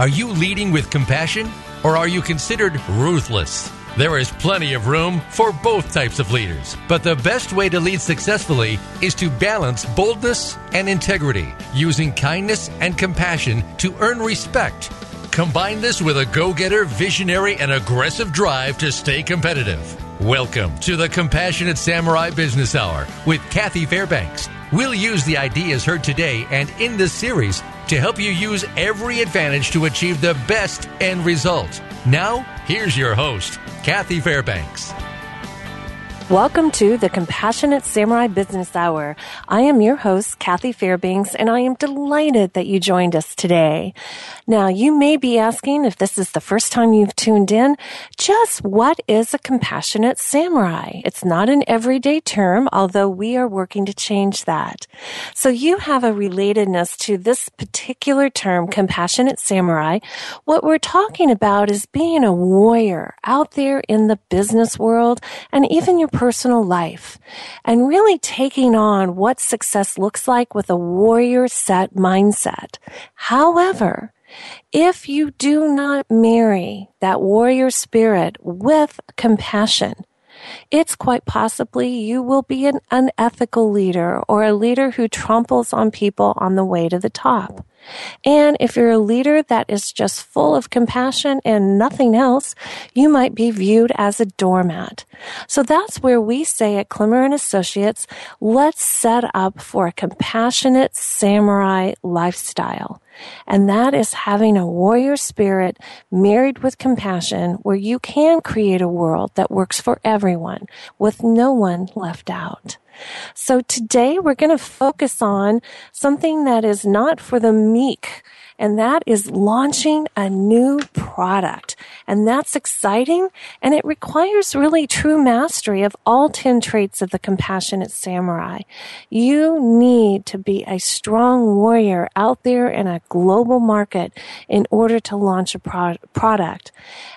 Are you leading with compassion or are you considered ruthless? There is plenty of room for both types of leaders, but the best way to lead successfully is to balance boldness and integrity, using kindness and compassion to earn respect. Combine this with a go getter, visionary, and aggressive drive to stay competitive. Welcome to the Compassionate Samurai Business Hour with Kathy Fairbanks. We'll use the ideas heard today and in this series to help you use every advantage to achieve the best end result. Now, here's your host, Kathy Fairbanks. Welcome to the Compassionate Samurai Business Hour. I am your host, Kathy Fairbanks, and I am delighted that you joined us today. Now, you may be asking if this is the first time you've tuned in, just what is a compassionate samurai? It's not an everyday term, although we are working to change that. So you have a relatedness to this particular term, compassionate samurai. What we're talking about is being a warrior out there in the business world and even your personal life and really taking on what success looks like with a warrior set mindset. However, if you do not marry that warrior spirit with compassion, it's quite possibly you will be an unethical leader or a leader who tramples on people on the way to the top. And if you're a leader that is just full of compassion and nothing else, you might be viewed as a doormat. So that's where we say at Klemmer and Associates, let's set up for a compassionate samurai lifestyle. And that is having a warrior spirit married with compassion where you can create a world that works for everyone with no one left out. So today we're going to focus on something that is not for the meek and that is launching a new product. And that's exciting, and it requires really true mastery of all 10 traits of the compassionate samurai. You need to be a strong warrior out there in a global market in order to launch a pro- product.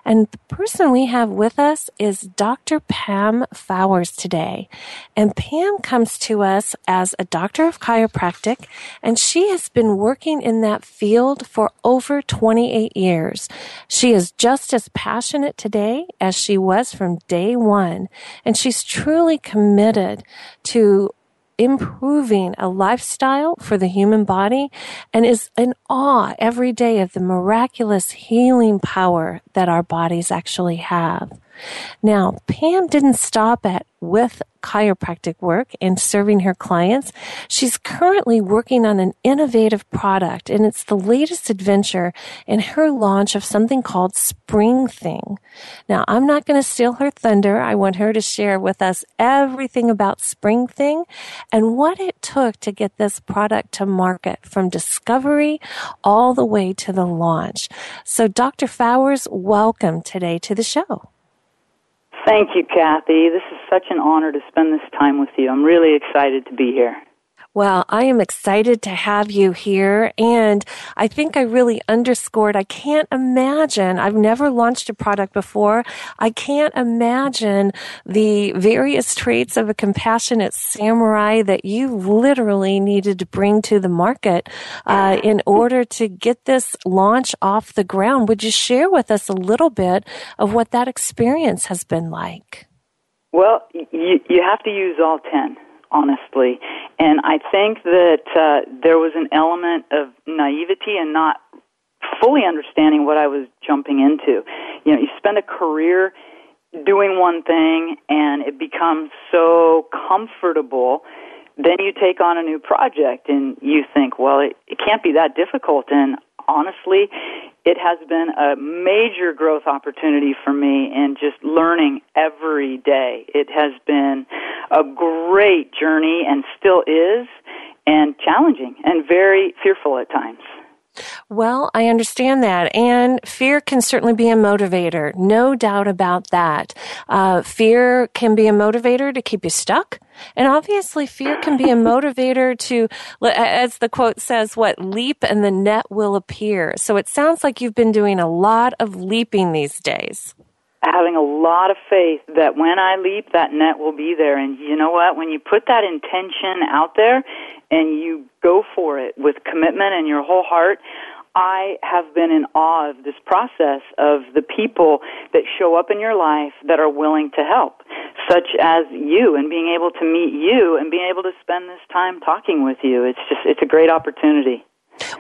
And the person we have with us is Dr. Pam Fowers today. And Pam comes to us as a doctor of chiropractic, and she has been working in that field for over 28 years. She is just as passionate today as she was from day one, and she's truly committed to improving a lifestyle for the human body and is in awe every day of the miraculous healing power that our bodies actually have. Now, Pam didn't stop at with chiropractic work and serving her clients. She's currently working on an innovative product and it's the latest adventure in her launch of something called Spring Thing. Now, I'm not going to steal her thunder. I want her to share with us everything about Spring Thing and what it took to get this product to market from discovery all the way to the launch. So, Dr. Fowers, welcome today to the show. Thank you, Kathy. This is such an honor to spend this time with you. I'm really excited to be here. Well, I am excited to have you here. And I think I really underscored, I can't imagine, I've never launched a product before. I can't imagine the various traits of a compassionate samurai that you literally needed to bring to the market uh, in order to get this launch off the ground. Would you share with us a little bit of what that experience has been like? Well, you, you have to use all 10 honestly. And I think that uh, there was an element of naivety and not fully understanding what I was jumping into. You know, you spend a career doing one thing and it becomes so comfortable then you take on a new project and you think well it, it can't be that difficult and honestly, it has been a major growth opportunity for me in just learning every day. It has been a great journey and still is and challenging and very fearful at times. Well, I understand that. And fear can certainly be a motivator. No doubt about that. Uh, fear can be a motivator to keep you stuck. And obviously fear can be a motivator to, as the quote says, what leap and the net will appear. So it sounds like you've been doing a lot of leaping these days having a lot of faith that when I leap, that net will be there. And you know what? When you put that intention out there and you go for it with commitment and your whole heart, I have been in awe of this process of the people that show up in your life that are willing to help, such as you, and being able to meet you and being able to spend this time talking with you. It's just, it's a great opportunity.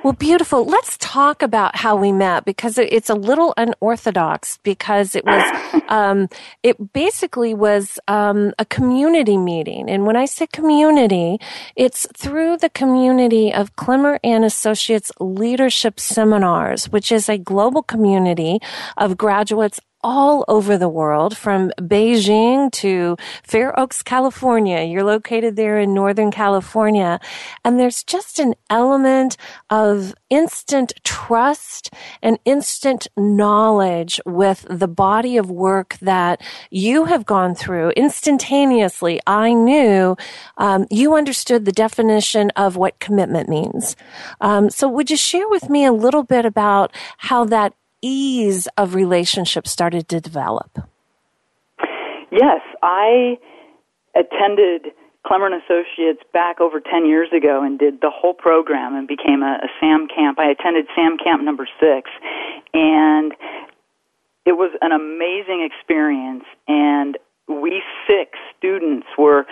Well, beautiful. Let's talk about how we met because it's a little unorthodox because it was, um, it basically was um, a community meeting. And when I say community, it's through the community of Klemmer and Associates Leadership Seminars, which is a global community of graduates all over the world, from Beijing to Fair Oaks, California. You're located there in Northern California. And there's just an element of instant trust and instant knowledge with the body of work that you have gone through instantaneously. I knew um, you understood the definition of what commitment means. Um, so would you share with me a little bit about how that ease of relationship started to develop? Yes, I attended Klemmer and Associates back over 10 years ago and did the whole program and became a, a SAM camp. I attended SAM camp number six and it was an amazing experience and we six students were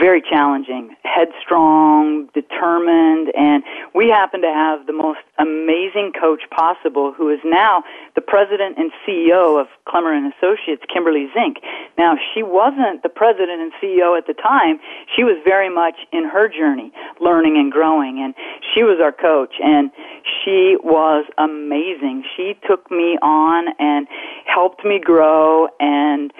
very challenging, headstrong, determined, and we happened to have the most amazing coach possible who is now the president and CEO of Klemmer and Associates, Kimberly Zink. Now, she wasn't the president and CEO at the time. She was very much in her journey, learning and growing, and she was our coach, and she was amazing. She took me on and helped me grow and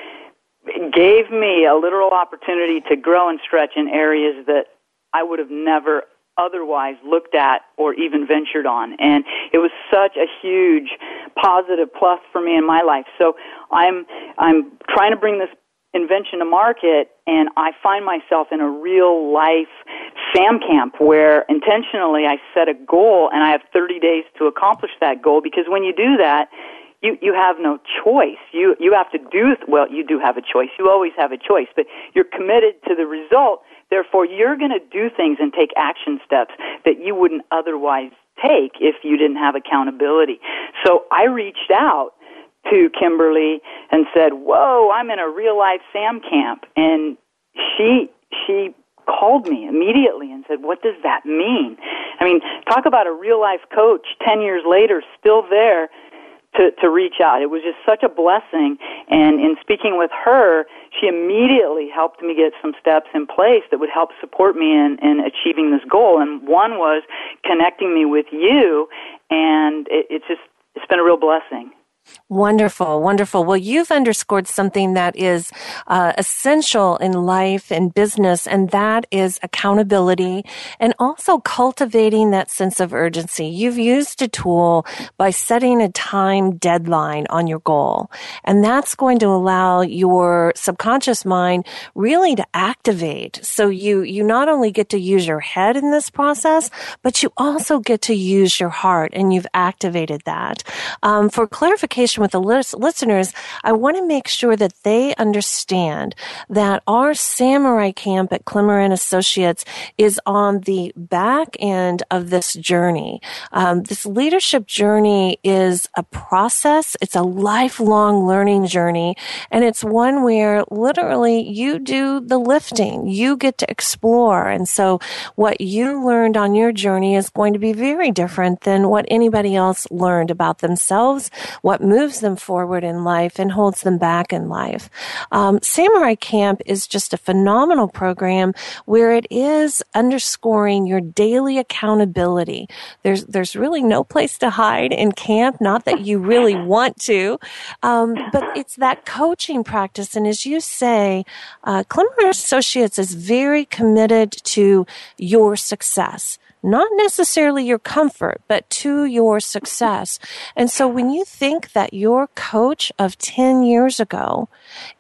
gave me a literal opportunity to grow and stretch in areas that I would have never otherwise looked at or even ventured on. And it was such a huge positive plus for me in my life. So I'm, I'm trying to bring this invention to market and I find myself in a real life SAM camp where intentionally I set a goal and I have 30 days to accomplish that goal because when you do that, you you have no choice. You you have to do well. You do have a choice. You always have a choice, but you're committed to the result. Therefore, you're going to do things and take action steps that you wouldn't otherwise take if you didn't have accountability. So I reached out to Kimberly and said, "Whoa, I'm in a real life Sam camp," and she she called me immediately and said, "What does that mean?" I mean, talk about a real life coach 10 years later still there to, to reach out. It was just such a blessing. And in speaking with her, she immediately helped me get some steps in place that would help support me in, in achieving this goal. And one was connecting me with you, and it, it's just, it's been a real blessing. Wonderful, wonderful. Well, you've underscored something that is uh, essential in life and business, and that is accountability and also cultivating that sense of urgency. You've used a tool by setting a time deadline on your goal, and that's going to allow your subconscious mind really to activate. So you, you not only get to use your head in this process, but you also get to use your heart, and you've activated that. Um, for clarification, with the listeners, I want to make sure that they understand that our samurai camp at Klemmer and Associates is on the back end of this journey. Um, this leadership journey is a process. It's a lifelong learning journey, and it's one where literally you do the lifting. You get to explore, and so what you learned on your journey is going to be very different than what anybody else learned about themselves, what moves them forward in life and holds them back in life. Um, Samurai Camp is just a phenomenal program where it is underscoring your daily accountability. There's there's really no place to hide in camp. Not that you really want to, um, but it's that coaching practice. And as you say, uh, Klemmer Associates is very committed to your success not necessarily your comfort, but to your success. And so when you think that your coach of 10 years ago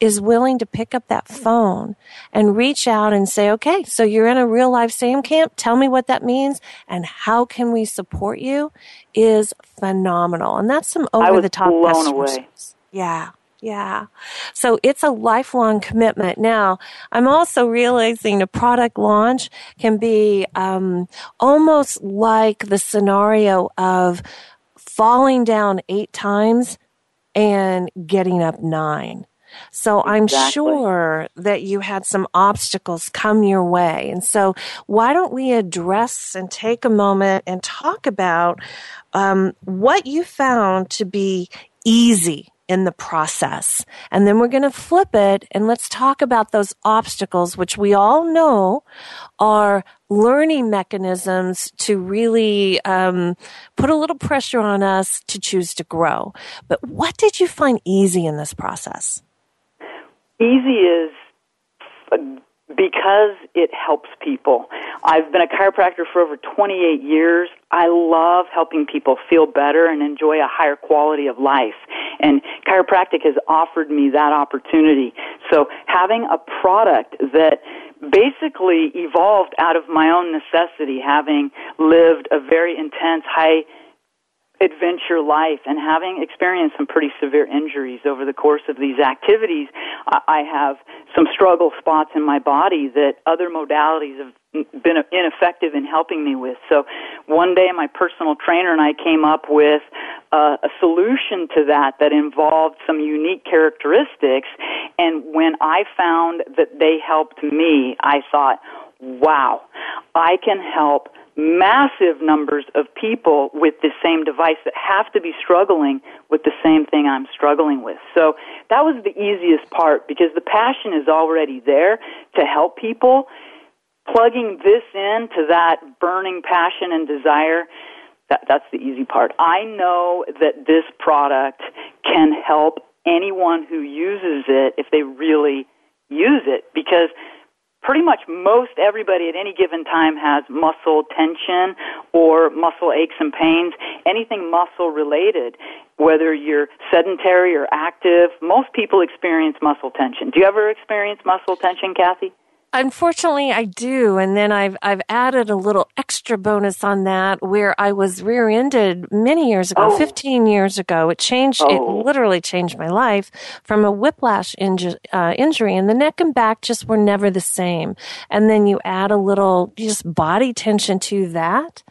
is willing to pick up that phone and reach out and say, okay, so you're in a real life SAM camp. Tell me what that means and how can we support you is phenomenal. And that's some over the top blown away. Yeah. Yeah. So it's a lifelong commitment. Now, I'm also realizing a product launch can be um, almost like the scenario of falling down eight times and getting up nine. So I'm exactly. sure that you had some obstacles come your way. And so why don't we address and take a moment and talk about um, what you found to be easy in the process. And then we're going to flip it and let's talk about those obstacles, which we all know are learning mechanisms to really um, put a little pressure on us to choose to grow. But what did you find easy in this process? Easy is because it helps people. I've been a chiropractor for over 28 years. I love helping people feel better and enjoy a higher quality of life. And chiropractic has offered me that opportunity. So having a product that basically evolved out of my own necessity, having lived a very intense, high adventure life and having experienced some pretty severe injuries over the course of these activities, I have some struggle spots in my body that other modalities have been ineffective in helping me with. So one day my personal trainer and I came up with a, solution to that that involved some unique characteristics and when I found that they helped me, I thought, wow, I can help massive numbers of people with the same device that have to be struggling with the same thing I'm struggling with. So that was the easiest part because the passion is already there to help people. Plugging this in to that burning passion and desire, that, that's the easy part. I know that this product can help anyone who uses it if they really use it because pretty much most everybody at any given time has muscle tension or muscle aches and pains, anything muscle related. Whether you're sedentary or active, most people experience muscle tension. Do you ever experience muscle tension, Kathy? Unfortunately, I do, and then I've I've added a little extra bonus on that where I was rear-ended many years ago, oh. 15 years ago. It changed. Oh. It literally changed my life from a whiplash inju- uh, injury, and the neck and back just were never the same. And then you add a little just body tension to that.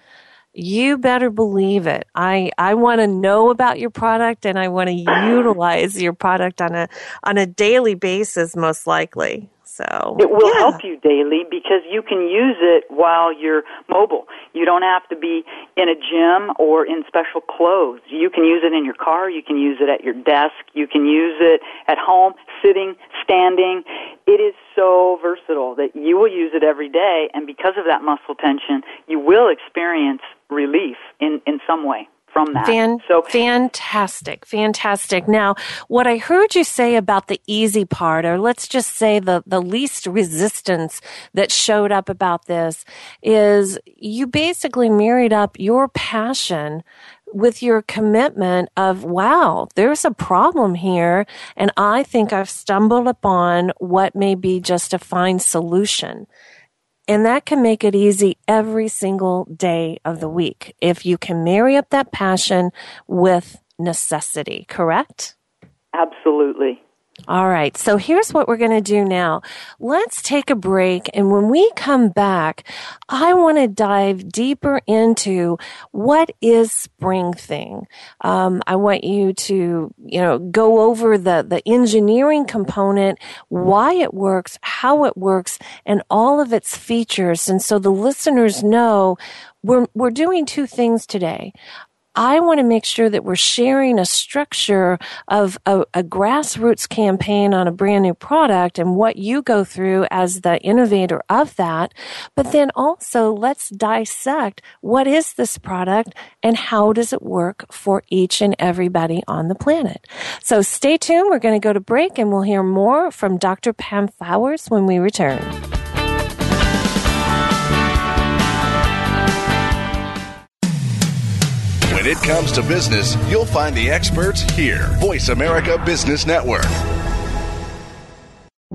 You better believe it. I, I want to know about your product and I want to utilize your product on a, on a daily basis, most likely. So it will yeah. help you daily because you can use it while you're mobile. You don't have to be in a gym or in special clothes. You can use it in your car. You can use it at your desk. You can use it at home, sitting, standing. It is so versatile that you will use it every day, and because of that muscle tension, you will experience relief in in some way from that. Fan- so fantastic, fantastic. Now, what I heard you say about the easy part, or let's just say the the least resistance that showed up about this, is you basically married up your passion with your commitment of, wow, there's a problem here. And I think I've stumbled upon what may be just a fine solution. And that can make it easy every single day of the week if you can marry up that passion with necessity, correct? Absolutely. All right. So here's what we're going to do now. Let's take a break. And when we come back, I want to dive deeper into what is Spring Thing. Um, I want you to, you know, go over the, the engineering component, why it works, how it works, and all of its features. And so the listeners know we're, we're doing two things today. I want to make sure that we're sharing a structure of a, a grassroots campaign on a brand new product and what you go through as the innovator of that. But then also let's dissect what is this product and how does it work for each and everybody on the planet. So stay tuned. We're going to go to break and we'll hear more from Dr. Pam Flowers when we return. When it comes to business, you'll find the experts here. Voice America Business Network.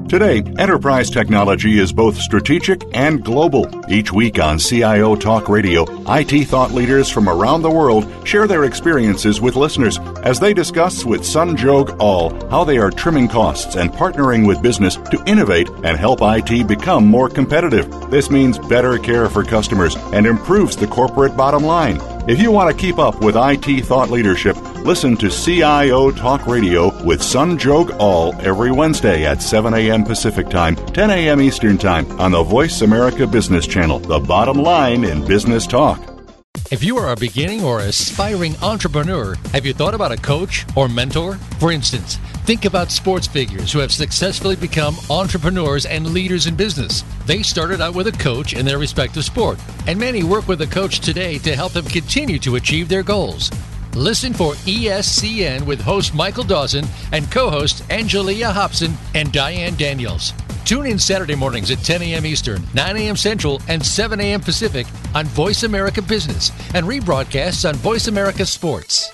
Today, enterprise technology is both strategic and global. Each week on CIO Talk Radio, IT thought leaders from around the world share their experiences with listeners as they discuss with Sanjog Aul how they are trimming costs and partnering with business to innovate and help IT become more competitive. This means better care for customers and improves the corporate bottom line. If you want to keep up with IT thought leadership, listen to CIO Talk Radio with Sanjog Aul every Wednesday at 7 a.m. Pacific Time, 10 a.m. Eastern Time on the Voice America Business Channel, the bottom line in business talk. If you are a beginning or aspiring entrepreneur, have you thought about a coach or mentor? For instance, think about sports figures who have successfully become entrepreneurs and leaders in business. They started out with a coach in their respective sport, and many work with a coach today to help them continue to achieve their goals. Listen for ESCN with host Michael Dawson and co host Angelia Hobson and Diane Daniels. Tune in Saturday mornings at 10 a.m. Eastern, 9 a.m. Central, and 7 a.m. Pacific on Voice America Business and rebroadcasts on Voice America Sports.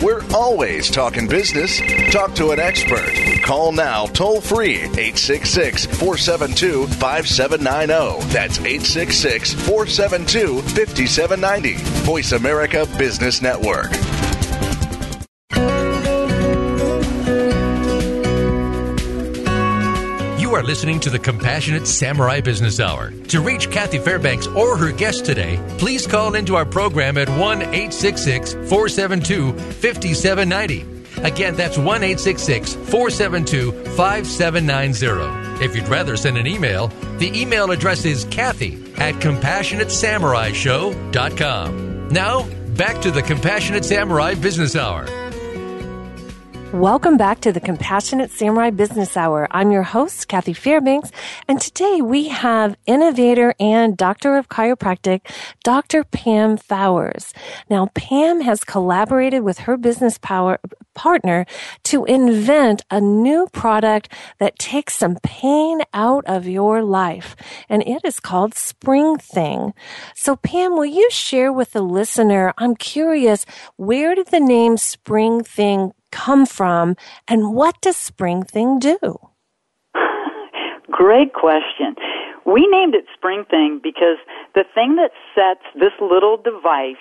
We're always talking business. Talk to an expert. Call now toll free 866 472 5790. That's 866 472 5790. Voice America Business Network. Are listening to the Compassionate Samurai Business Hour. To reach Kathy Fairbanks or her guest today, please call into our program at 1 866 472 5790. Again, that's 1 866 472 5790. If you'd rather send an email, the email address is Kathy at CompassionateSamuraiShow.com. Now, back to the Compassionate Samurai Business Hour. Welcome back to the Compassionate Samurai Business Hour. I'm your host, Kathy Fairbanks, and today we have innovator and doctor of chiropractic, Dr. Pam Fowers. Now, Pam has collaborated with her business power, partner to invent a new product that takes some pain out of your life, and it is called Spring Thing. So, Pam, will you share with the listener? I'm curious, where did the name Spring Thing come from and what does Spring Thing do? Great question. We named it Spring Thing because the thing that sets this little device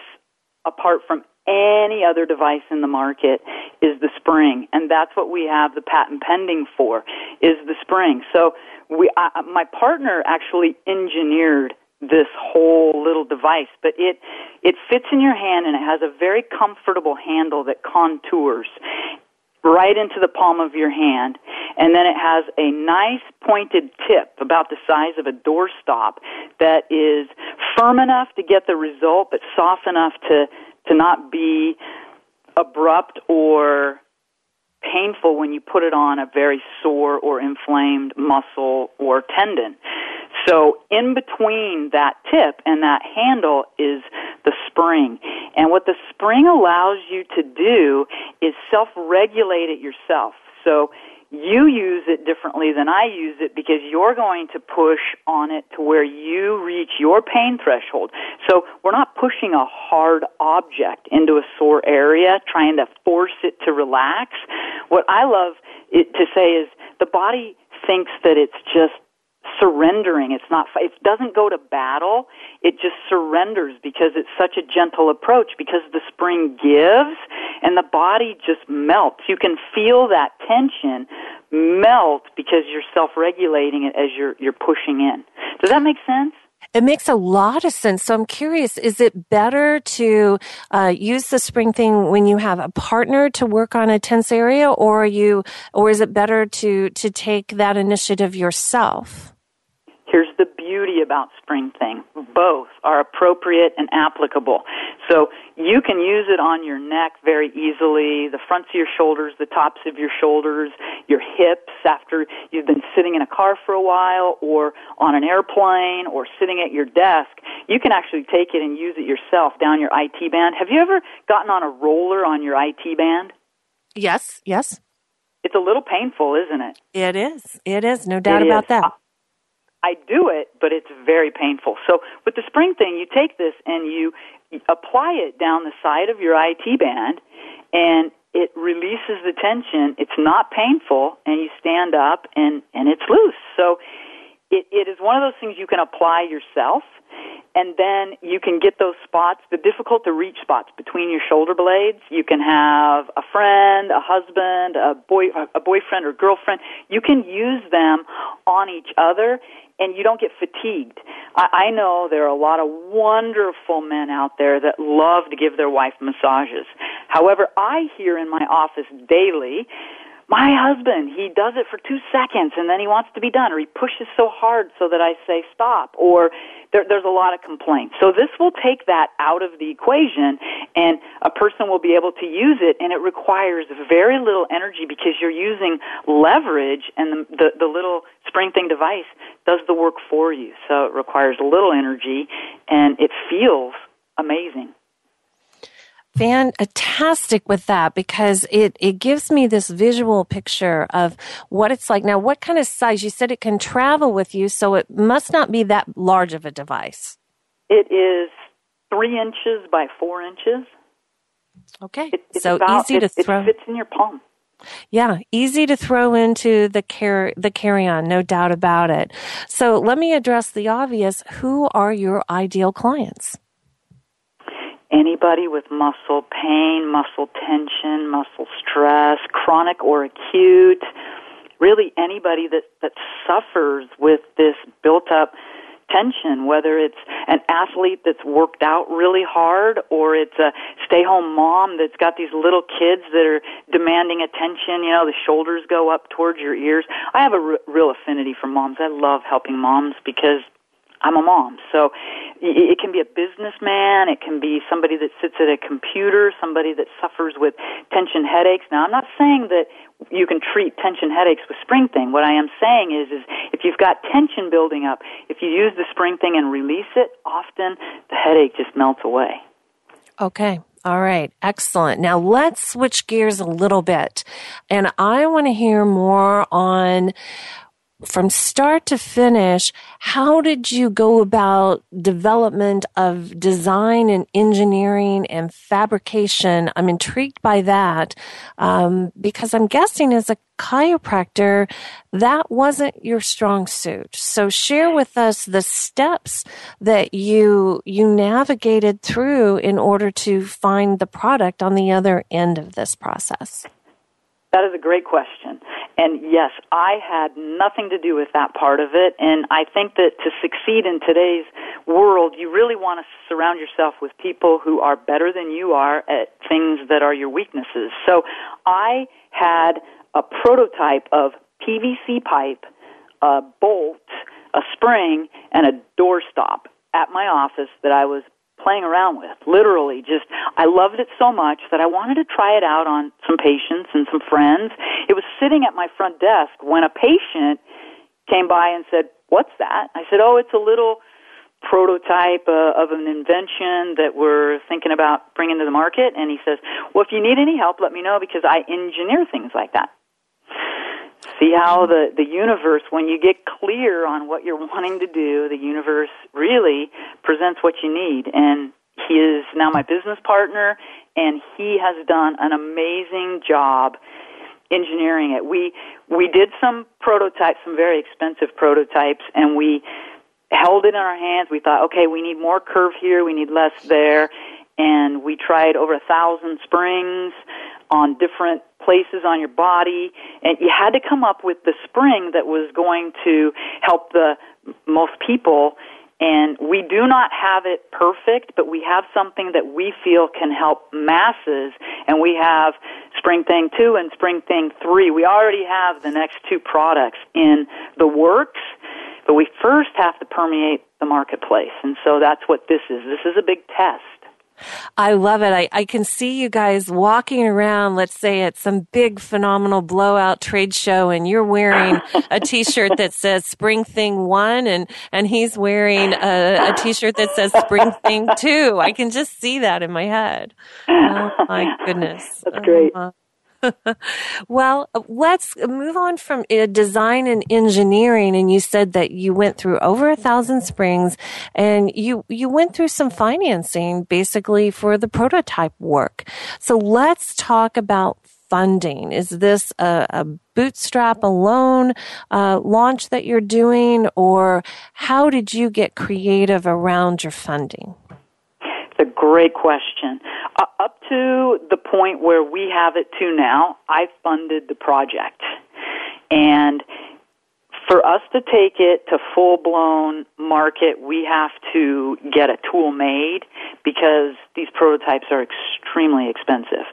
apart from any other device in the market is the spring, and that's what we have the patent pending for is the spring. So we, I, my partner actually engineered this whole little device, but it it fits in your hand and it has a very comfortable handle that contours right into the palm of your hand, and then it has a nice pointed tip about the size of a doorstop that is firm enough to get the result, but soft enough to to not be abrupt or painful when you put it on a very sore or inflamed muscle or tendon. So in between that tip and that handle is the spring. And what the spring allows you to do is self-regulate it yourself. So you use it differently than I use it because you're going to push on it to where you reach your pain threshold. So we're not pushing a hard object into a sore area, trying to force it to relax. What I love it to say is the body thinks that it's just surrendering. It's not, it doesn't go to battle. It just surrenders because it's such a gentle approach because the spring gives and the body just melts. You can feel that tension melt because you're self-regulating it as you're, you're pushing in. Does that make sense? It makes a lot of sense. So I'm curious, is it better to uh, use the spring thing when you have a partner to work on a tense area or you, or is it better to, to take that initiative yourself? Here's the beauty about Spring Thing. Both are appropriate and applicable. So you can use it on your neck very easily, the fronts of your shoulders, the tops of your shoulders, your hips after you've been sitting in a car for a while or on an airplane or sitting at your desk. You can actually take it and use it yourself down your IT band. Have you ever gotten on a roller on your IT band? Yes, yes. It's a little painful, isn't it? It is. It is. No doubt It about is. that. I do it, but it's very painful. So with the spring thing, you take this and you apply it down the side of your IT band, and it releases the tension. It's not painful, and you stand up and and it's loose. So it, it is one of those things you can apply yourself, and then you can get those spots, the difficult to reach spots between your shoulder blades. You can have a friend, a husband, a boy, a boyfriend or girlfriend. You can use them on each other, and you don't get fatigued. I, I know there are a lot of wonderful men out there that love to give their wife massages. However, I hear in my office daily my husband, he does it for two seconds and then he wants to be done, or he pushes so hard so that I say stop, or there, there's a lot of complaints. So this will take that out of the equation and a person will be able to use it and it requires very little energy because you're using leverage and the, the, the little spring thing device does the work for you. So it requires little energy and it feels amazing fantastic with that because it, it gives me this visual picture of what it's like. Now, what kind of size? You said it can travel with you, so it must not be that large of a device. It is three inches by four inches. Okay. It, so about, easy to it, throw. It fits in your palm. Yeah, easy to throw into the car the carry-on, no doubt about it. So let me address the obvious. Who are your ideal clients? Anybody with muscle pain, muscle tension, muscle stress, chronic or acute, really anybody that, that suffers with this built up tension, whether it's an athlete that's worked out really hard or it's a stay home mom that's got these little kids that are demanding attention, you know, the shoulders go up towards your ears. I have a r- real affinity for moms. I love helping moms because I'm a mom. So it can be a businessman, it can be somebody that sits at a computer, somebody that suffers with tension headaches. Now, I'm not saying that you can treat tension headaches with spring thing. What I am saying is is if you've got tension building up, if you use the spring thing and release it, often the headache just melts away. Okay. All right. Excellent. Now let's switch gears a little bit. And I want to hear more on from start to finish, how did you go about development of design and engineering and fabrication? I'm intrigued by that um, because I'm guessing as a chiropractor, that wasn't your strong suit. So share with us the steps that you you navigated through in order to find the product on the other end of this process. That is a great question. And yes, I had nothing to do with that part of it. And I think that to succeed in today's world, you really want to surround yourself with people who are better than you are at things that are your weaknesses. So I had a prototype of PVC pipe, a bolt, a spring, and a doorstop at my office that I was playing around with. Literally, just I loved it so much that I wanted to try it out on some patients and some friends. It was sitting at my front desk when a patient came by and said, "What's that?" I said, "Oh, it's a little prototype uh, of an invention that we're thinking about bringing to the market." And he says, "Well, if you need any help, let me know because I engineer things like that." See how the, the universe, when you get clear on what you're wanting to do, the universe really presents what you need. And he is now my business partner, and he has done an amazing job engineering it. We we did some prototypes, some very expensive prototypes, and we held it in our hands. We thought, okay, we need more curve here, we need less there, and we tried over a thousand springs on different places on your body and you had to come up with the spring that was going to help the most people and we do not have it perfect, but we have something that we feel can help masses. And we have Spring Thing 2 and Spring Thing 3. We already have the next two products in the works But we first have to permeate the marketplace. And so that's what this is. This is a big test. I love it. I, I can see you guys walking around, let's say at some big phenomenal blowout trade show and you're wearing a t-shirt that says Spring Thing 1 and, and he's wearing a a t-shirt that says Spring Thing 2. I can just see that in my head. Oh my goodness. That's great. Uh, well, let's move on from uh, design and engineering. And you said that you went through over a thousand springs and you, you went through some financing basically for the prototype work. So let's talk about funding. Is this a, a bootstrap, a loan uh, launch that you're doing, or how did you get creative around your funding? A great question. Uh, up to the point where we have it to now, I funded the project. And for us to take it to full blown market, we have to get a tool made because these prototypes are extremely expensive.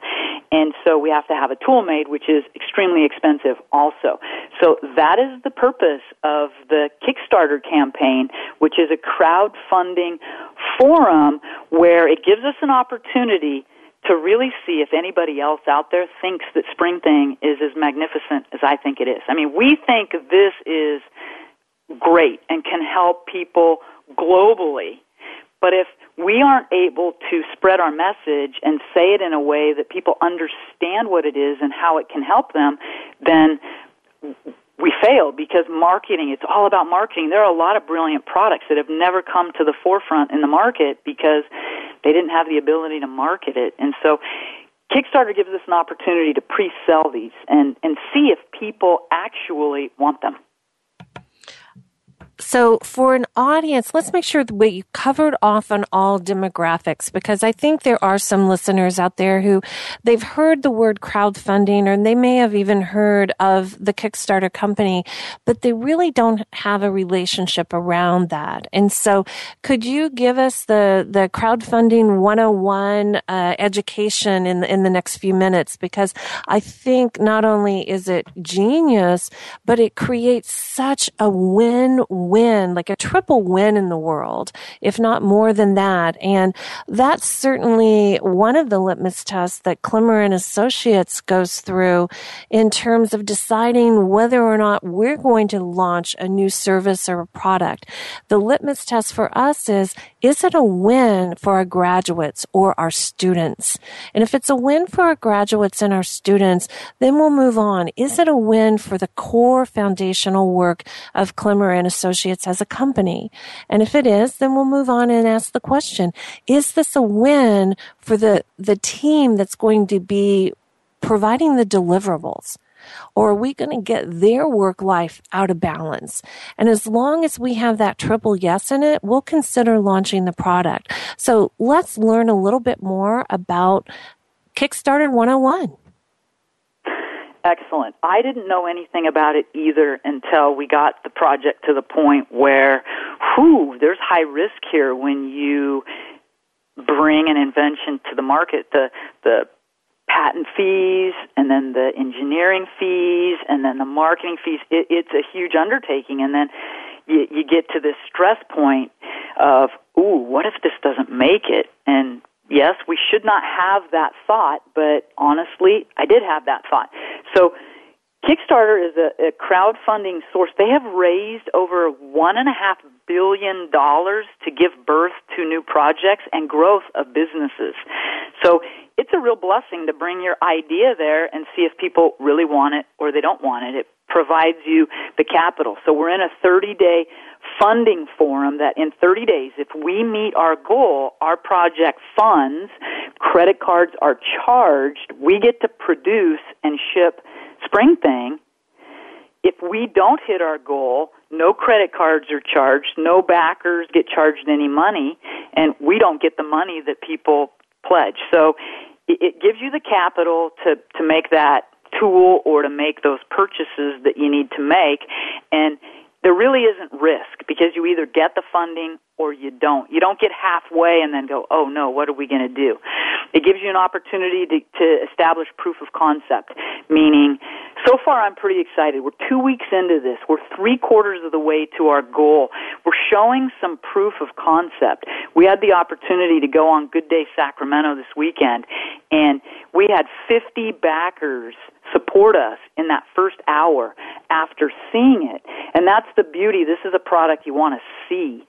And so we have to have a tool made, which is extremely expensive also. So that is the purpose of the Kickstarter campaign, which is a crowdfunding forum where it gives us an opportunity to really see if anybody else out there thinks that Spring Thing is as magnificent as I think it is. I mean, we think this is great and can help people globally. But if we aren't able to spread our message and say it in a way that people understand what it is and how it can help them, then we fail because marketing, it's all about marketing. There are a lot of brilliant products that have never come to the forefront in the market because they didn't have the ability to market it. And so Kickstarter gives us an opportunity to pre-sell these and, and see if people actually want them. So, for an audience, let's make sure that we covered off on all demographics because I think there are some listeners out there who they've heard the word crowdfunding or they may have even heard of the Kickstarter company, but they really don't have a relationship around that. And so, could you give us the the crowdfunding 101 uh, education in in the next few minutes? Because I think not only is it genius, but it creates such a win win, like a triple win in the world, if not more than that. And that's certainly one of the litmus tests that Klemmer and Associates goes through in terms of deciding whether or not we're going to launch a new service or a product. The litmus test for us is, is it a win for our graduates or our students? And if it's a win for our graduates and our students, then we'll move on. Is it a win for the core foundational work of Klemmer and Associates? Associates as a company? And if it is, then we'll move on and ask the question, is this a win for the, the team that's going to be providing the deliverables? Or are we going to get their work life out of balance? And as long as we have that triple yes in it, we'll consider launching the product. So let's learn a little bit more about Kickstarter 101. Excellent. I didn't know anything about it either until we got the project to the point where, whew, there's high risk here when you bring an invention to the market. The the patent fees and then the engineering fees and then the marketing fees. It, it's a huge undertaking, and then you, you get to this stress point of, ooh, what if this doesn't make it? And yes, we should not have that thought, but honestly, I did have that thought. So, Kickstarter is a, a crowdfunding source. They have raised over one and a half billion dollars to give birth to new projects and growth of businesses. So it's a real blessing to bring your idea there and see if people really want it or they don't want it. It provides you the capital. So we're in a 30 day funding forum that in 30 days, if we meet our goal, our project funds, credit cards are charged, we get to produce and ship Spring Thing. If we don't hit our goal, no credit cards are charged, no backers get charged any money, and we don't get the money that people pledge. So it gives you the capital to, to make that tool or to make those purchases that you need to make. And there really isn't risk because you either get the funding or you don't. You don't get halfway and then go, oh no, what are we going to do? It gives you an opportunity to, to establish proof of concept, meaning so far I'm pretty excited. We're two weeks into this. We're three quarters of the way to our goal. We're showing some proof of concept. We had the opportunity to go on Good Day Sacramento this weekend, and we had 50 backers support us in that first hour after seeing it. And that's the beauty. This is a product you want to see.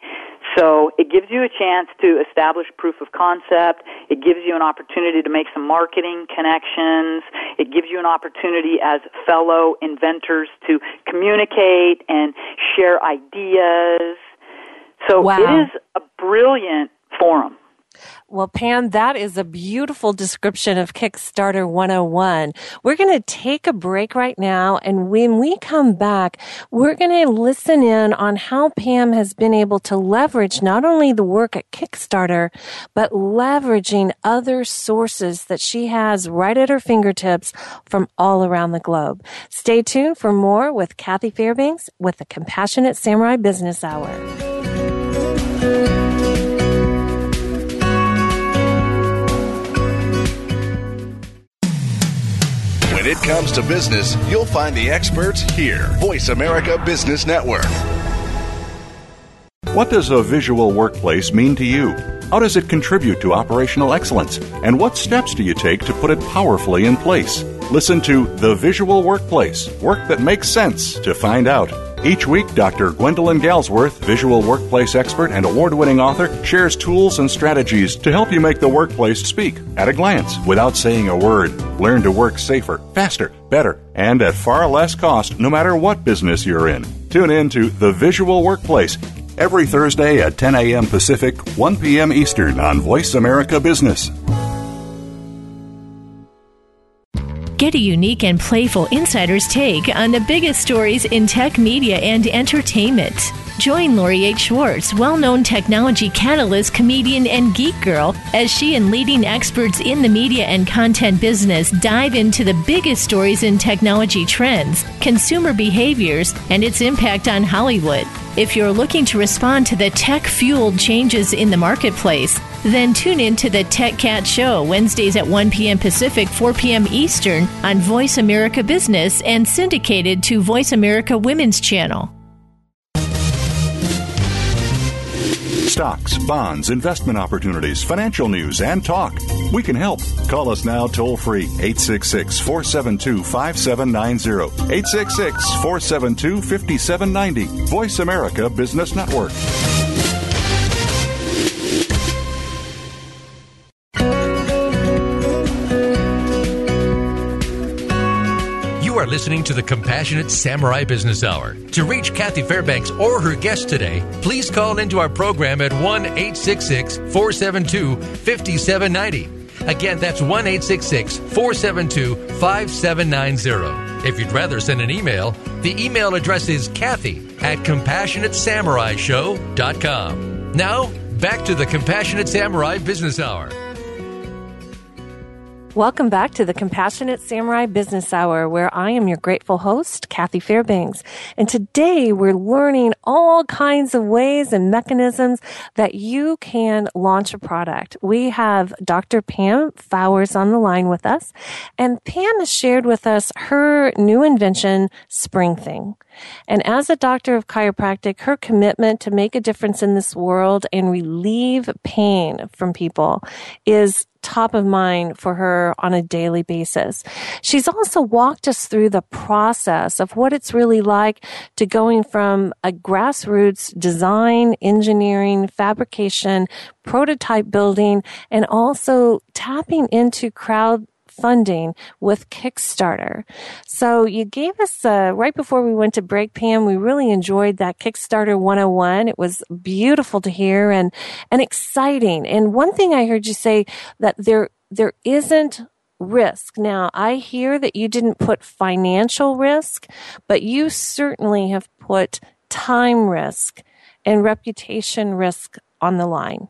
So it gives you a chance to establish proof of concept. It gives you an opportunity to make some marketing connections. It gives you an opportunity as fellow inventors to communicate and share ideas. So wow. it is a brilliant forum. Well, Pam, that is a beautiful description of Kickstarter 101. We're going to take a break right now. And when we come back, we're going to listen in on how Pam has been able to leverage not only the work at Kickstarter, but leveraging other sources that she has right at her fingertips from all around the globe. Stay tuned for more with Kathy Fairbanks with the Compassionate Samurai Business Hour. When it comes to business, you'll find the experts here. Voice America Business Network. What does a visual workplace mean to you? How does it contribute to operational excellence? And what steps do you take to put it powerfully in place? Listen to The Visual Workplace Work That Makes Sense to find out. Each week, Dr. Gwendolyn Galsworth, visual workplace expert and award winning author, shares tools and strategies to help you make the workplace speak at a glance without saying a word. Learn to work safer, faster, better, and at far less cost no matter what business you're in. Tune in to The Visual Workplace every Thursday at 10 a.m. Pacific, 1 p.m. Eastern on Voice America Business. Get a unique and playful insider's take on the biggest stories in tech media and entertainment. Join Lori H. Schwartz, well known technology catalyst, comedian, and geek girl, as she and leading experts in the media and content business dive into the biggest stories in technology trends, consumer behaviors, and its impact on Hollywood. If you're looking to respond to the tech fueled changes in the marketplace, then tune in to the Tech Cat Show Wednesdays at 1 p.m. Pacific, 4 p.m. Eastern on Voice America Business and syndicated to Voice America Women's Channel. Stocks, bonds, investment opportunities, financial news, and talk. We can help. Call us now toll free 866 472 5790. 866 472 5790. Voice America Business Network. Listening to the Compassionate Samurai Business Hour. To reach Kathy Fairbanks or her guest today, please call into our program at 1 866 472 5790. Again, that's 1 866 472 5790. If you'd rather send an email, the email address is Kathy at CompassionateSamuraiShow.com. Now, back to the Compassionate Samurai Business Hour. Welcome back to the Compassionate Samurai Business Hour, where I am your grateful host, Kathy Fairbanks. And today we're learning all kinds of ways and mechanisms that you can launch a product. We have Dr. Pam Fowers on the line with us, and Pam has shared with us her new invention, Spring Thing. And as a doctor of chiropractic, her commitment to make a difference in this world and relieve pain from people is top of mind for her on a daily basis. She's also walked us through the process of what it's really like to going from a grassroots design, engineering, fabrication, prototype building, and also tapping into crowd funding with Kickstarter. So you gave us, uh, right before we went to break, Pam, we really enjoyed that Kickstarter 101. It was beautiful to hear and, and exciting. And one thing I heard you say that there, there isn't risk. Now, I hear that you didn't put financial risk, but you certainly have put time risk and reputation risk on the line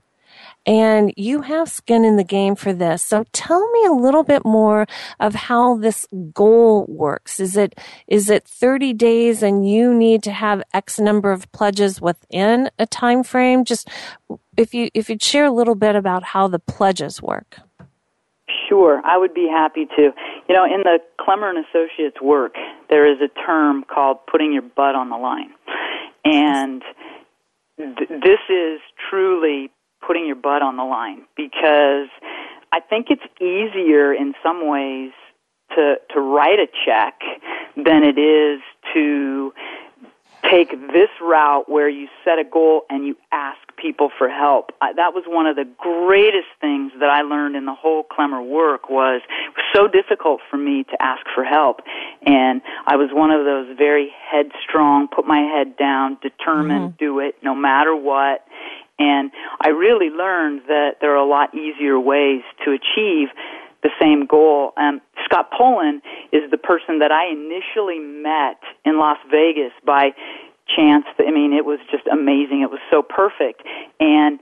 and you have skin in the game for this. So tell me a little bit more of how this goal works. Is it, is it 30 days and you need to have X number of pledges within a time frame? Just if you, if you'd share a little bit about how the pledges work. Sure, I would be happy to. You know, in the Klemmer and Associates work, there is a term called putting your butt on the line. And th- this is truly putting your butt on the line because I think it's easier in some ways to to write a check than it is to take this route where you set a goal and you ask people for help. I, that was one of the greatest things that I learned in the whole Klemmer work was it was so difficult for me to ask for help. And I was one of those very headstrong, put my head down, determined, mm-hmm. do it no matter what. And I really learned that there are a lot easier ways to achieve the same goal. Um, Scott Pullen is the person that I initially met in Las Vegas by chance. I mean, it was just amazing. It was so perfect. And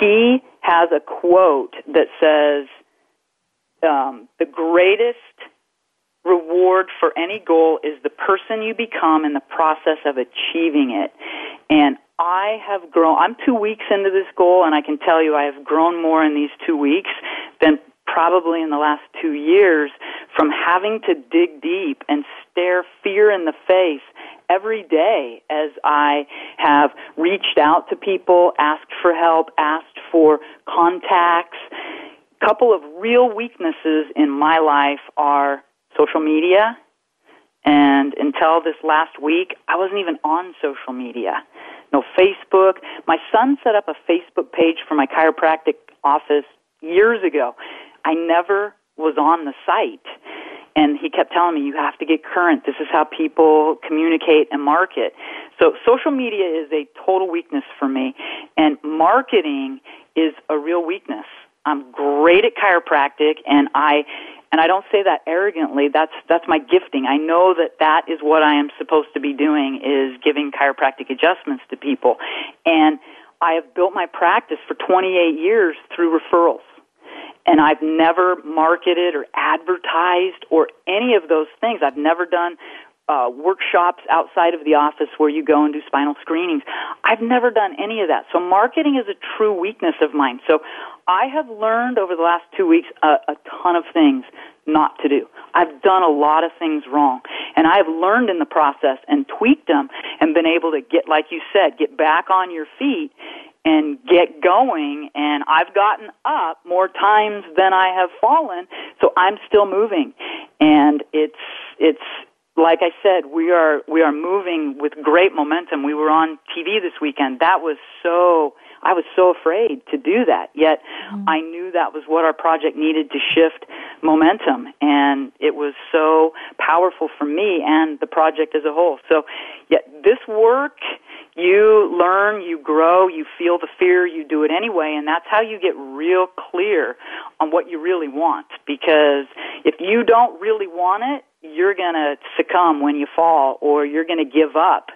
he has a quote that says, um, the greatest reward for any goal is the person you become in the process of achieving it. And I have grown, I'm two weeks into this goal, and I can tell you I have grown more in these two weeks than probably in the last two years from having to dig deep and stare fear in the face every day as I have reached out to people, asked for help, asked for contacts. A couple of real weaknesses in my life are social media. And until this last week, I wasn't even on social media. No Facebook. My son set up a Facebook page for my chiropractic office years ago. I never was on the site. And he kept telling me, you have to get current. This is how people communicate and market. So social media is a total weakness for me. And marketing is a real weakness. I'm great at chiropractic and I and I don't say that arrogantly. That's that's my gifting. I know that that is what I am supposed to be doing is giving chiropractic adjustments to people. And I have built my practice for 28 years through referrals and I've never marketed or advertised or any of those things. I've never done uh, workshops outside of the office where you go and do spinal screenings. I've never done any of that. So marketing is a true weakness of mine. So I have learned over the last two weeks a, a ton of things not to do. I've done a lot of things wrong. And I have learned in the process and tweaked them and been able to get, like you said, get back on your feet and get going and I've gotten up more times than I have fallen so I'm still moving and it's it's like I said we are we are moving with great momentum. We were on TV this weekend. That was so I was so afraid to do that. Yet mm-hmm. I knew that was what our project needed to shift momentum. And it was so powerful for me and the project as a whole. So yet this work you learn, you grow, you feel the fear, you do it anyway, and that's how you get real clear on what you really want. Because if you don't really want it, you're going to succumb when you fall or you're going to give up.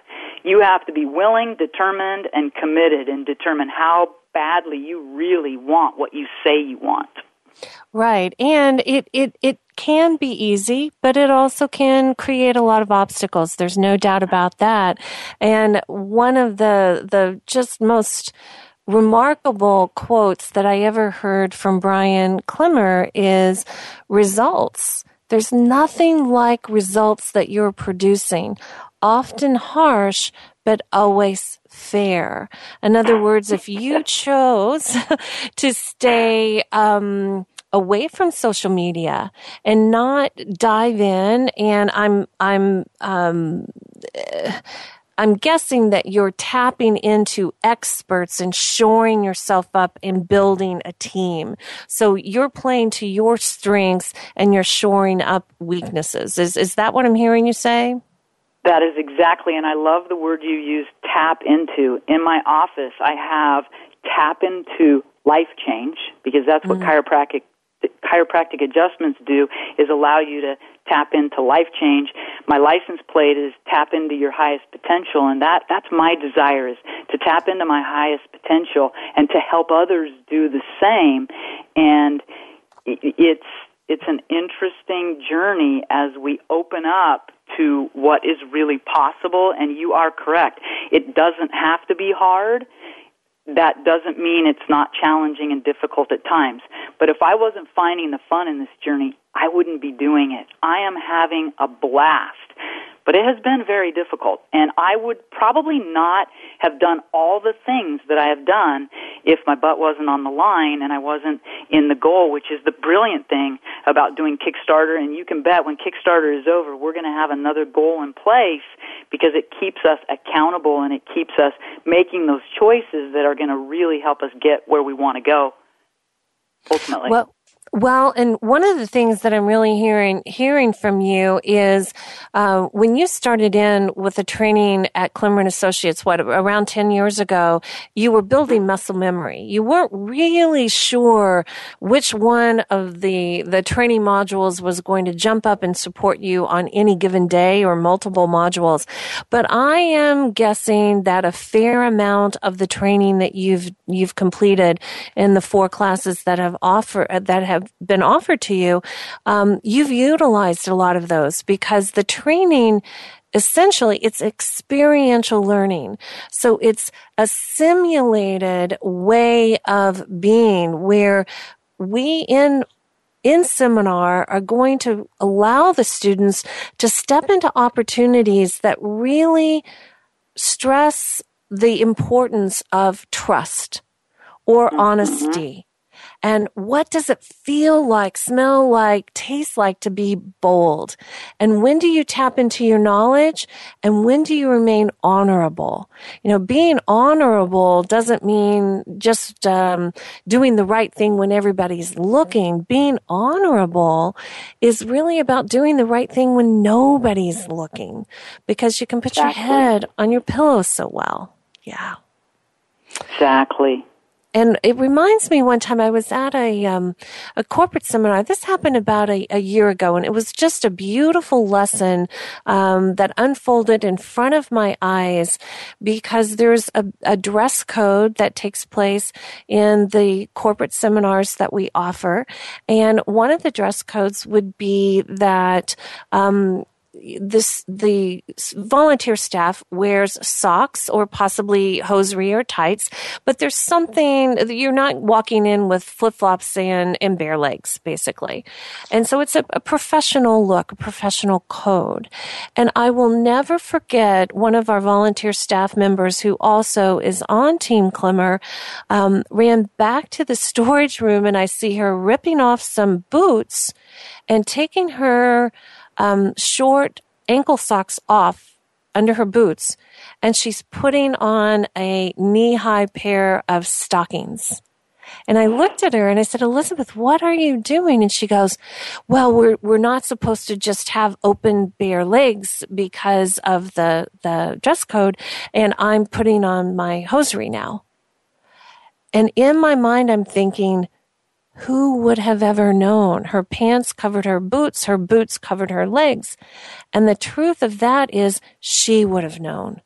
You have to be willing, determined, and committed and determine how badly you really want what you say you want. Right. And it, it, it can be easy, but it also can create a lot of obstacles. There's no doubt about that. And one of the, the just most remarkable quotes that I ever heard from Brian Klemmer is results. There's nothing like results that you're producing, often harsh, but always fair. In other words, if you chose to stay, um, away from social media and not dive in and i'm i'm um I'm guessing that you're tapping into experts and shoring yourself up and building a team. So you're playing to your strengths and you're shoring up weaknesses. Is is that what I'm hearing you say? That is exactly, and I love the word you use, tap into. In my office, I have tap into life change because that's what mm. chiropractic chiropractic adjustments do is allow you to tap into life change. My license plate is tap into your highest potential and that that's my desire is to tap into my highest potential and to help others do the same and it's it's an interesting journey as we open up to what is really possible and you are correct. It doesn't have to be hard that doesn't mean it's not challenging and difficult at times. But if I wasn't finding the fun in this journey, I wouldn't be doing it. I am having a blast. But it has been very difficult, and I would probably not have done all the things that I have done if my butt wasn't on the line and I wasn't in the goal, which is the brilliant thing about doing Kickstarter. And you can bet when Kickstarter is over, we're going to have another goal in place because it keeps us accountable and it keeps us making those choices that are going to really help us get where we want to go ultimately. Well, well, and one of the things that I'm really hearing hearing from you is uh, when you started in with the training at Klemmer and Associates, what around ten years ago, you were building muscle memory. You weren't really sure which one of the the training modules was going to jump up and support you on any given day or multiple modules. But I am guessing that a fair amount of the training that you've you've completed in the four classes that have offered that have have been offered to you, um, you've utilized a lot of those because the training essentially it's experiential learning. So it's a simulated way of being where we in in seminar are going to allow the students to step into opportunities that really stress the importance of trust or mm-hmm. honesty and what does it feel like, smell like, taste like to be bold? And when do you tap into your knowledge? And when do you remain honorable? You know, being honorable doesn't mean just um, doing the right thing when everybody's looking. Being honorable is really about doing the right thing when nobody's looking because you can put exactly. your head on your pillow so well. Yeah. Exactly. And it reminds me one time I was at a um, a corporate seminar. This happened about a, a, year ago, and it was just a beautiful lesson um, that unfolded in front of my eyes because there's a, a, dress code that takes place in the corporate seminars that we offer, and one of the dress codes would be that um, this the volunteer staff wears socks or possibly hosiery or tights, but there's something you're not walking in with flip flops and, and bare legs, basically. And so it's a, a, professional look, a professional code. And I will never forget one of our volunteer staff members who also is on Team Klemmer um, ran back to the storage room and I see her ripping off some boots and taking her um, short ankle socks off under her boots and she's putting on a knee high pair of stockings. And I looked at her and I said, Elizabeth, what are you doing? And she goes, well, we're, we're not supposed to just have open bare legs because of the, the dress code. And I'm putting on my hosiery now. And in my mind, I'm thinking, who would have ever known? Her pants covered her boots, her boots covered her legs. And the truth of that is she would have known.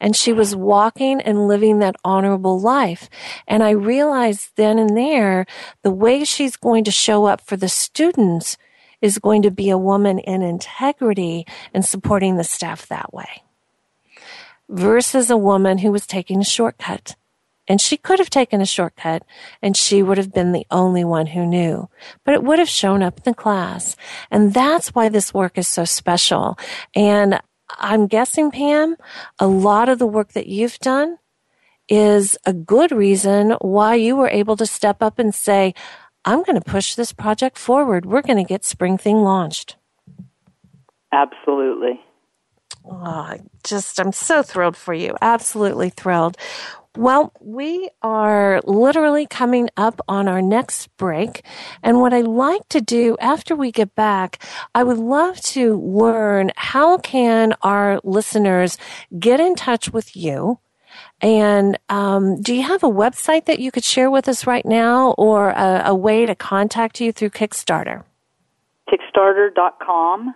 And she was walking and living that honorable life. And I realized then and there the way she's going to show up for the students is going to be a woman in integrity and supporting the staff that way versus a woman who was taking a shortcut and she could have taken a shortcut and she would have been the only one who knew, but it would have shown up in the class. And that's why this work is so special. And I'm guessing, Pam, a lot of the work that you've done is a good reason why you were able to step up and say, I'm going to push this project forward. We're going to get Spring Thing launched. Absolutely. Oh, just, I'm so thrilled for you. Absolutely thrilled. Well, we are literally coming up on our next break. And what I like to do after we get back, I would love to learn how can our listeners get in touch with you? And um, do you have a website that you could share with us right now or a, a way to contact you through Kickstarter? Kickstarter.com.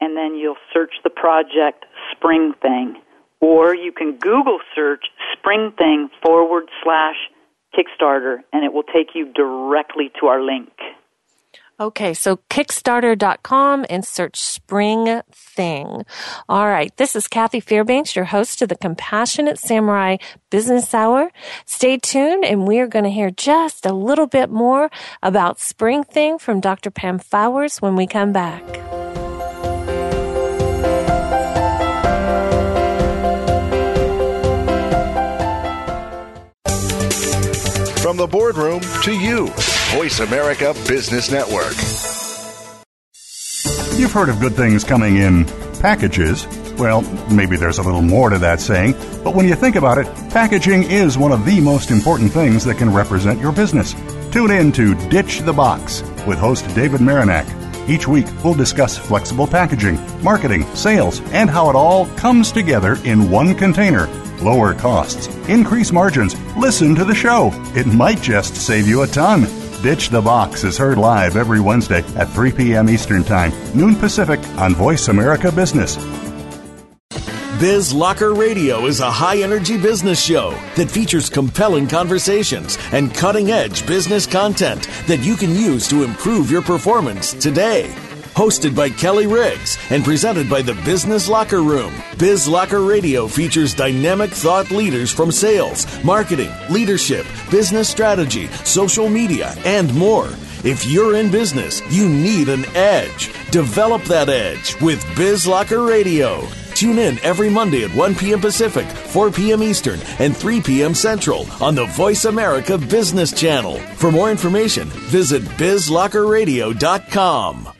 And then you'll search the project Spring Thing or you can Google search Spring Thing forward slash Kickstarter, and it will take you directly to our link. Okay, so Kickstarter.com and search Spring Thing. All right, this is Kathy Fairbanks, your host of the Compassionate Samurai Business Hour. Stay tuned, and we are going to hear just a little bit more about Spring Thing from Dr. Pam Fowers when we come back. From the boardroom to you, Voice America Business Network. You've heard of good things coming in packages. Well, maybe there's a little more to that saying, but when you think about it, packaging is one of the most important things that can represent your business. Tune in to Ditch the Box with host David Marinak. Each week, we'll discuss flexible packaging, marketing, sales, and how it all comes together in one container lower costs, increase margins. Listen to the show. It might just save you a ton. Ditch the Box is heard live every Wednesday at 3 p.m. Eastern Time, noon Pacific on Voice America Business. Biz Locker Radio is a high energy business show that features compelling conversations and cutting edge business content that you can use to improve your performance today. Hosted by Kelly Riggs and presented by the Business Locker Room, Biz Locker Radio features dynamic thought leaders from sales, marketing, leadership, business strategy, social media, and more. If you're in business, you need an edge. Develop that edge with Biz Locker Radio. Tune in every Monday at 1 p.m. Pacific, 4 p.m. Eastern, and 3 p.m. Central on the Voice America Business Channel. For more information, visit bizlockerradio.com.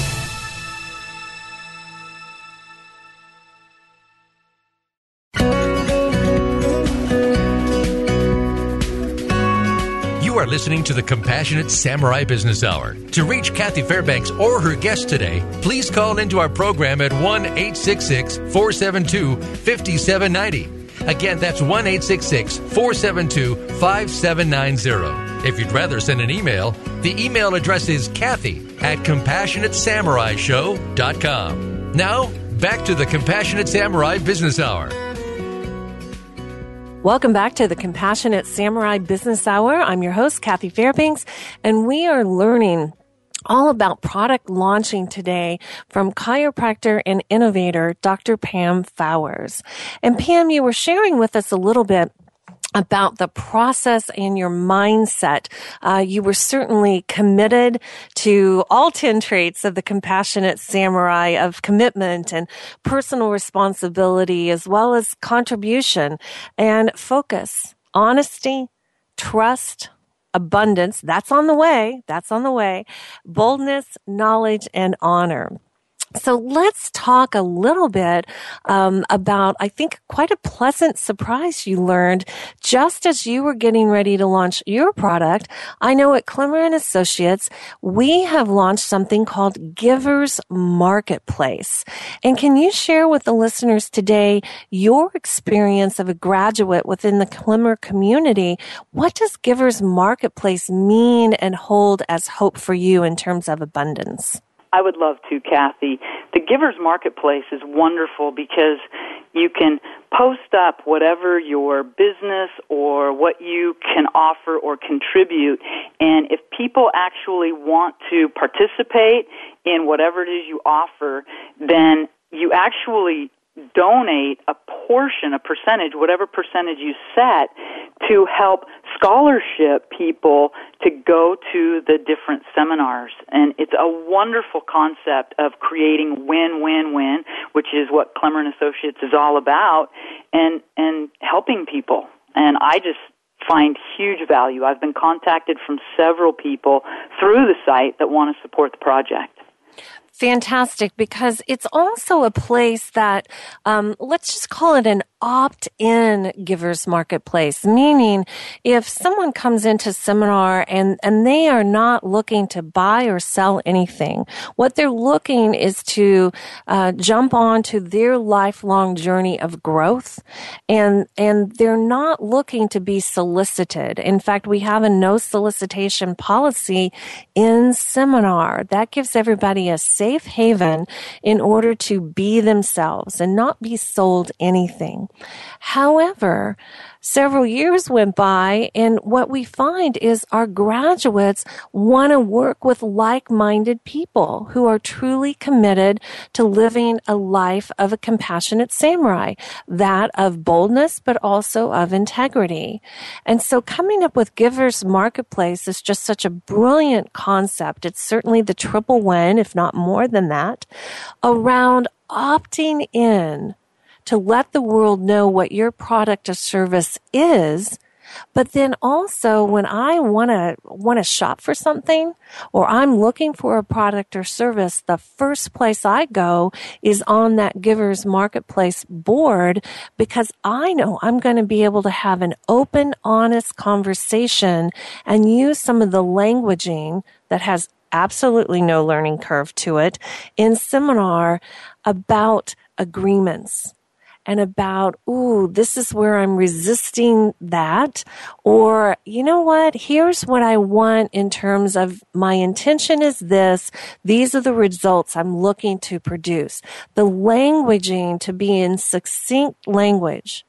Listening to the Compassionate Samurai Business Hour. To reach Kathy Fairbanks or her guest today, please call into our program at 1 866 472 5790. Again, that's 1 866 472 5790. If you'd rather send an email, the email address is Kathy at CompassionateSamuraiShow.com. Now, back to the Compassionate Samurai Business Hour. Welcome back to the Compassionate Samurai Business Hour. I'm your host, Kathy Fairbanks, and we are learning all about product launching today from chiropractor and innovator Dr. Pam Fowers. And Pam, you were sharing with us a little bit about the process and your mindset. Uh, you were certainly committed to all 10 traits of the compassionate samurai of commitment and personal responsibility as well as contribution and focus, honesty, trust, abundance. That's on the way. That's on the way. Boldness, knowledge, and honor. So let's talk a little bit um, about, I think, quite a pleasant surprise you learned just as you were getting ready to launch your product. I know at Klemmer and Associates, we have launched something called Givers Marketplace. And can you share with the listeners today your experience of a graduate within the Klemmer community? What does Givers Marketplace mean and hold as hope for you in terms of abundance? I would love to, Kathy. The Givers Marketplace is wonderful because you can post up whatever your business or what you can offer or contribute. And if people actually want to participate in whatever it is you offer, then you actually donate a portion, a percentage, whatever percentage you set, to help scholarship people to go to the different seminars. And it's a wonderful concept of creating win-win-win, which is what Klemmer and Associates is all about, and and helping people. And I just find huge value. I've been contacted from several people through the site that want to support the project. Fantastic because it's also a place that, um, let's just call it an opt in givers marketplace, meaning if someone comes into seminar and, and they are not looking to buy or sell anything, what they're looking is to uh, jump onto their lifelong journey of growth. And, and they're not looking to be solicited. In fact, we have a no solicitation policy in seminar. That gives everybody a safe haven in order to be themselves and not be sold anything. However, several years went by and what we find is our graduates want to work with like-minded people who are truly committed to living a life of a compassionate samurai, that of boldness, but also of integrity. And so coming up with Givers Marketplace is just such a brilliant concept. It's certainly the triple win, if not more than that, around opting in to let the world know what your product or service is. But then also when I want to want to shop for something or I'm looking for a product or service, the first place I go is on that giver's marketplace board because I know I'm going to be able to have an open, honest conversation and use some of the languaging that has absolutely no learning curve to it in seminar about agreements and about, ooh, this is where I'm resisting that. Or, you know what? Here's what I want in terms of my intention is this. These are the results I'm looking to produce. The languaging to be in succinct language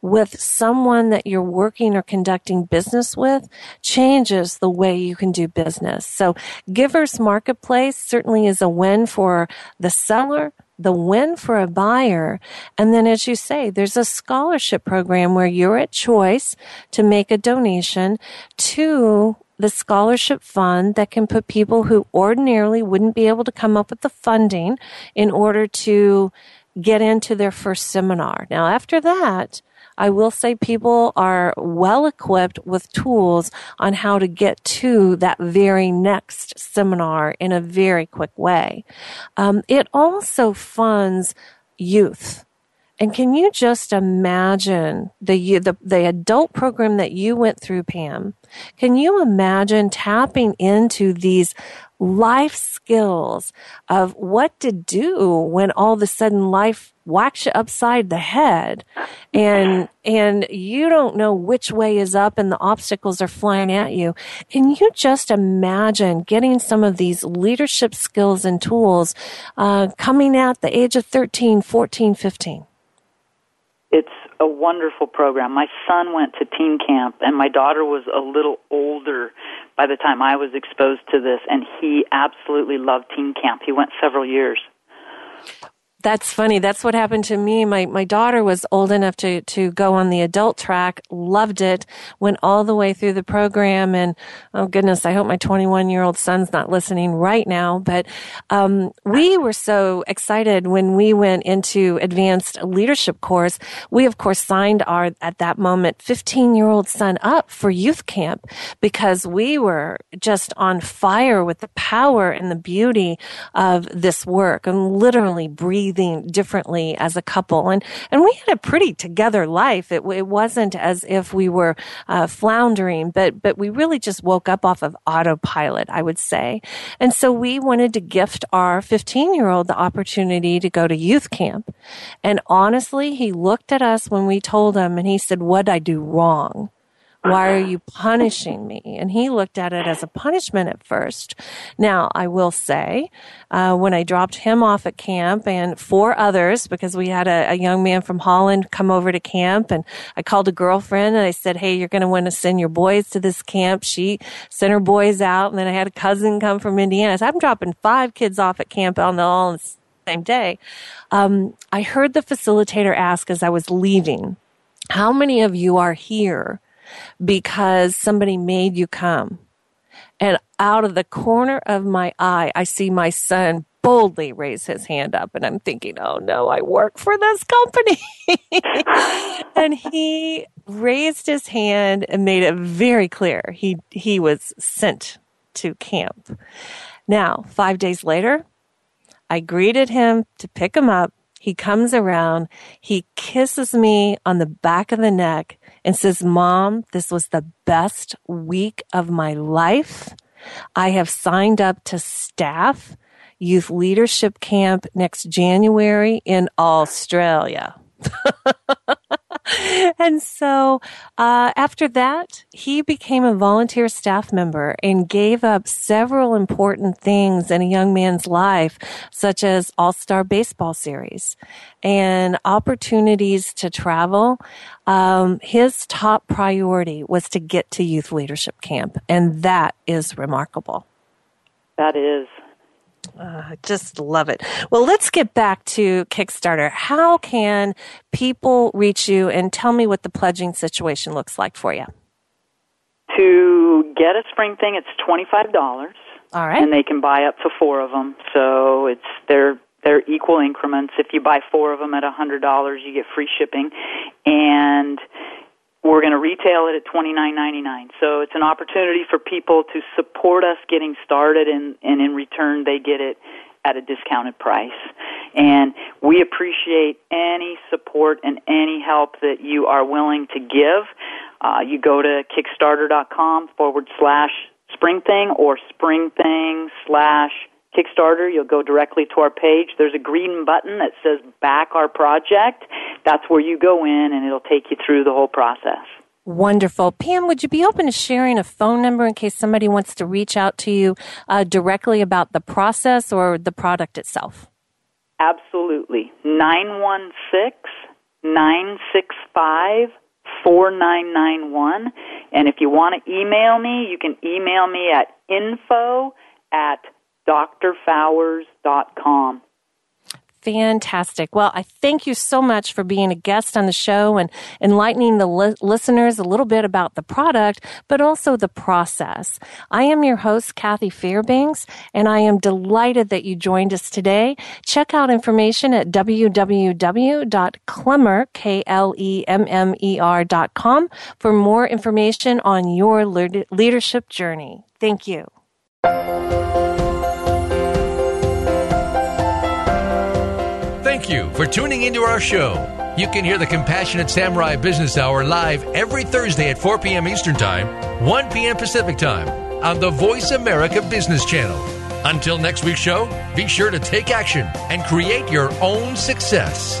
with someone that you're working or conducting business with changes the way you can do business. So Givers Marketplace certainly is a win for the seller, the win for a buyer. And then, as you say, there's a scholarship program where you're at choice to make a donation to the scholarship fund that can put people who ordinarily wouldn't be able to come up with the funding in order to get into their first seminar. Now, after that, I will say people are well equipped with tools on how to get to that very next seminar in a very quick way. Um, it also funds youth. And can you just imagine the, the, the adult program that you went through, Pam? Can you imagine tapping into these life skills of what to do when all of a sudden life whacks you upside the head. And and you don't know which way is up and the obstacles are flying at you. Can you just imagine getting some of these leadership skills and tools uh, coming at the age of 13 14 15 it's a wonderful program. My son went to teen camp, and my daughter was a little older by the time I was exposed to this, and he absolutely loved teen camp. He went several years. That's funny. That's what happened to me. My my daughter was old enough to to go on the adult track, loved it, went all the way through the program, and oh goodness, I hope my 21 year old son's not listening right now. But um, we were so excited when we went into advanced leadership course. We of course signed our at that moment 15 year old son up for youth camp because we were just on fire with the power and the beauty of this work and literally breathing breathing differently as a couple. And, and we had a pretty together life. It, it wasn't as if we were uh, floundering, but, but we really just woke up off of autopilot, I would say. And so we wanted to gift our 15 year old the opportunity to go to youth camp. And honestly, he looked at us when we told him and he said, what'd I do wrong? Why are you punishing me? And he looked at it as a punishment at first. Now, I will say, uh, when I dropped him off at camp and four others, because we had a, a, young man from Holland come over to camp and I called a girlfriend and I said, Hey, you're going to want to send your boys to this camp. She sent her boys out. And then I had a cousin come from Indiana. Said, I'm dropping five kids off at camp on the all on the same day. Um, I heard the facilitator ask as I was leaving, how many of you are here because somebody made you come. And out of the corner of my eye, I see my son boldly raise his hand up and I'm thinking, oh no, I work for this company. and he raised his hand and made it very clear he, he was sent to camp. Now, five days later, I greeted him to pick him up. He comes around. He kisses me on the back of the neck and says, Mom, this was the best week of my life. I have signed up to staff youth leadership camp next January in Australia. and so uh, after that, he became a volunteer staff member and gave up several important things in a young man's life, such as All Star Baseball Series and opportunities to travel. Um, his top priority was to get to youth leadership camp, and that is remarkable. That is. Uh, just love it. Well, let's get back to Kickstarter. How can people reach you and tell me what the pledging situation looks like for you? To get a spring thing, it's twenty five dollars. All right, and they can buy up to four of them. So it's they're they're equal increments. If you buy four of them at a hundred dollars, you get free shipping, and we're going to retail it at twenty nine ninety nine. So it's an opportunity for people to support us getting started, and, and in return they get it at a discounted price. And we appreciate any support and any help that you are willing to give. Uh, you go to Kickstarter.com forward slash spring thing or spring thing slash Kickstarter, you'll go directly to our page. There's a green button that says back our project. That's where you go in and it'll take you through the whole process. Wonderful. Pam, would you be open to sharing a phone number in case somebody wants to reach out to you uh, directly about the process or the product itself? Absolutely. 916 965 4991. And if you want to email me, you can email me at info at drfowers.com. Fantastic. Well, I thank you so much for being a guest on the show and enlightening the li- listeners a little bit about the product, but also the process. I am your host, Kathy Fairbanks, and I am delighted that you joined us today. Check out information at www.klemmer, for more information on your le- leadership journey. Thank you. You for tuning into our show. You can hear the Compassionate Samurai Business Hour live every Thursday at 4 p.m. Eastern Time, 1 p.m. Pacific Time on the Voice America Business Channel. Until next week's show, be sure to take action and create your own success.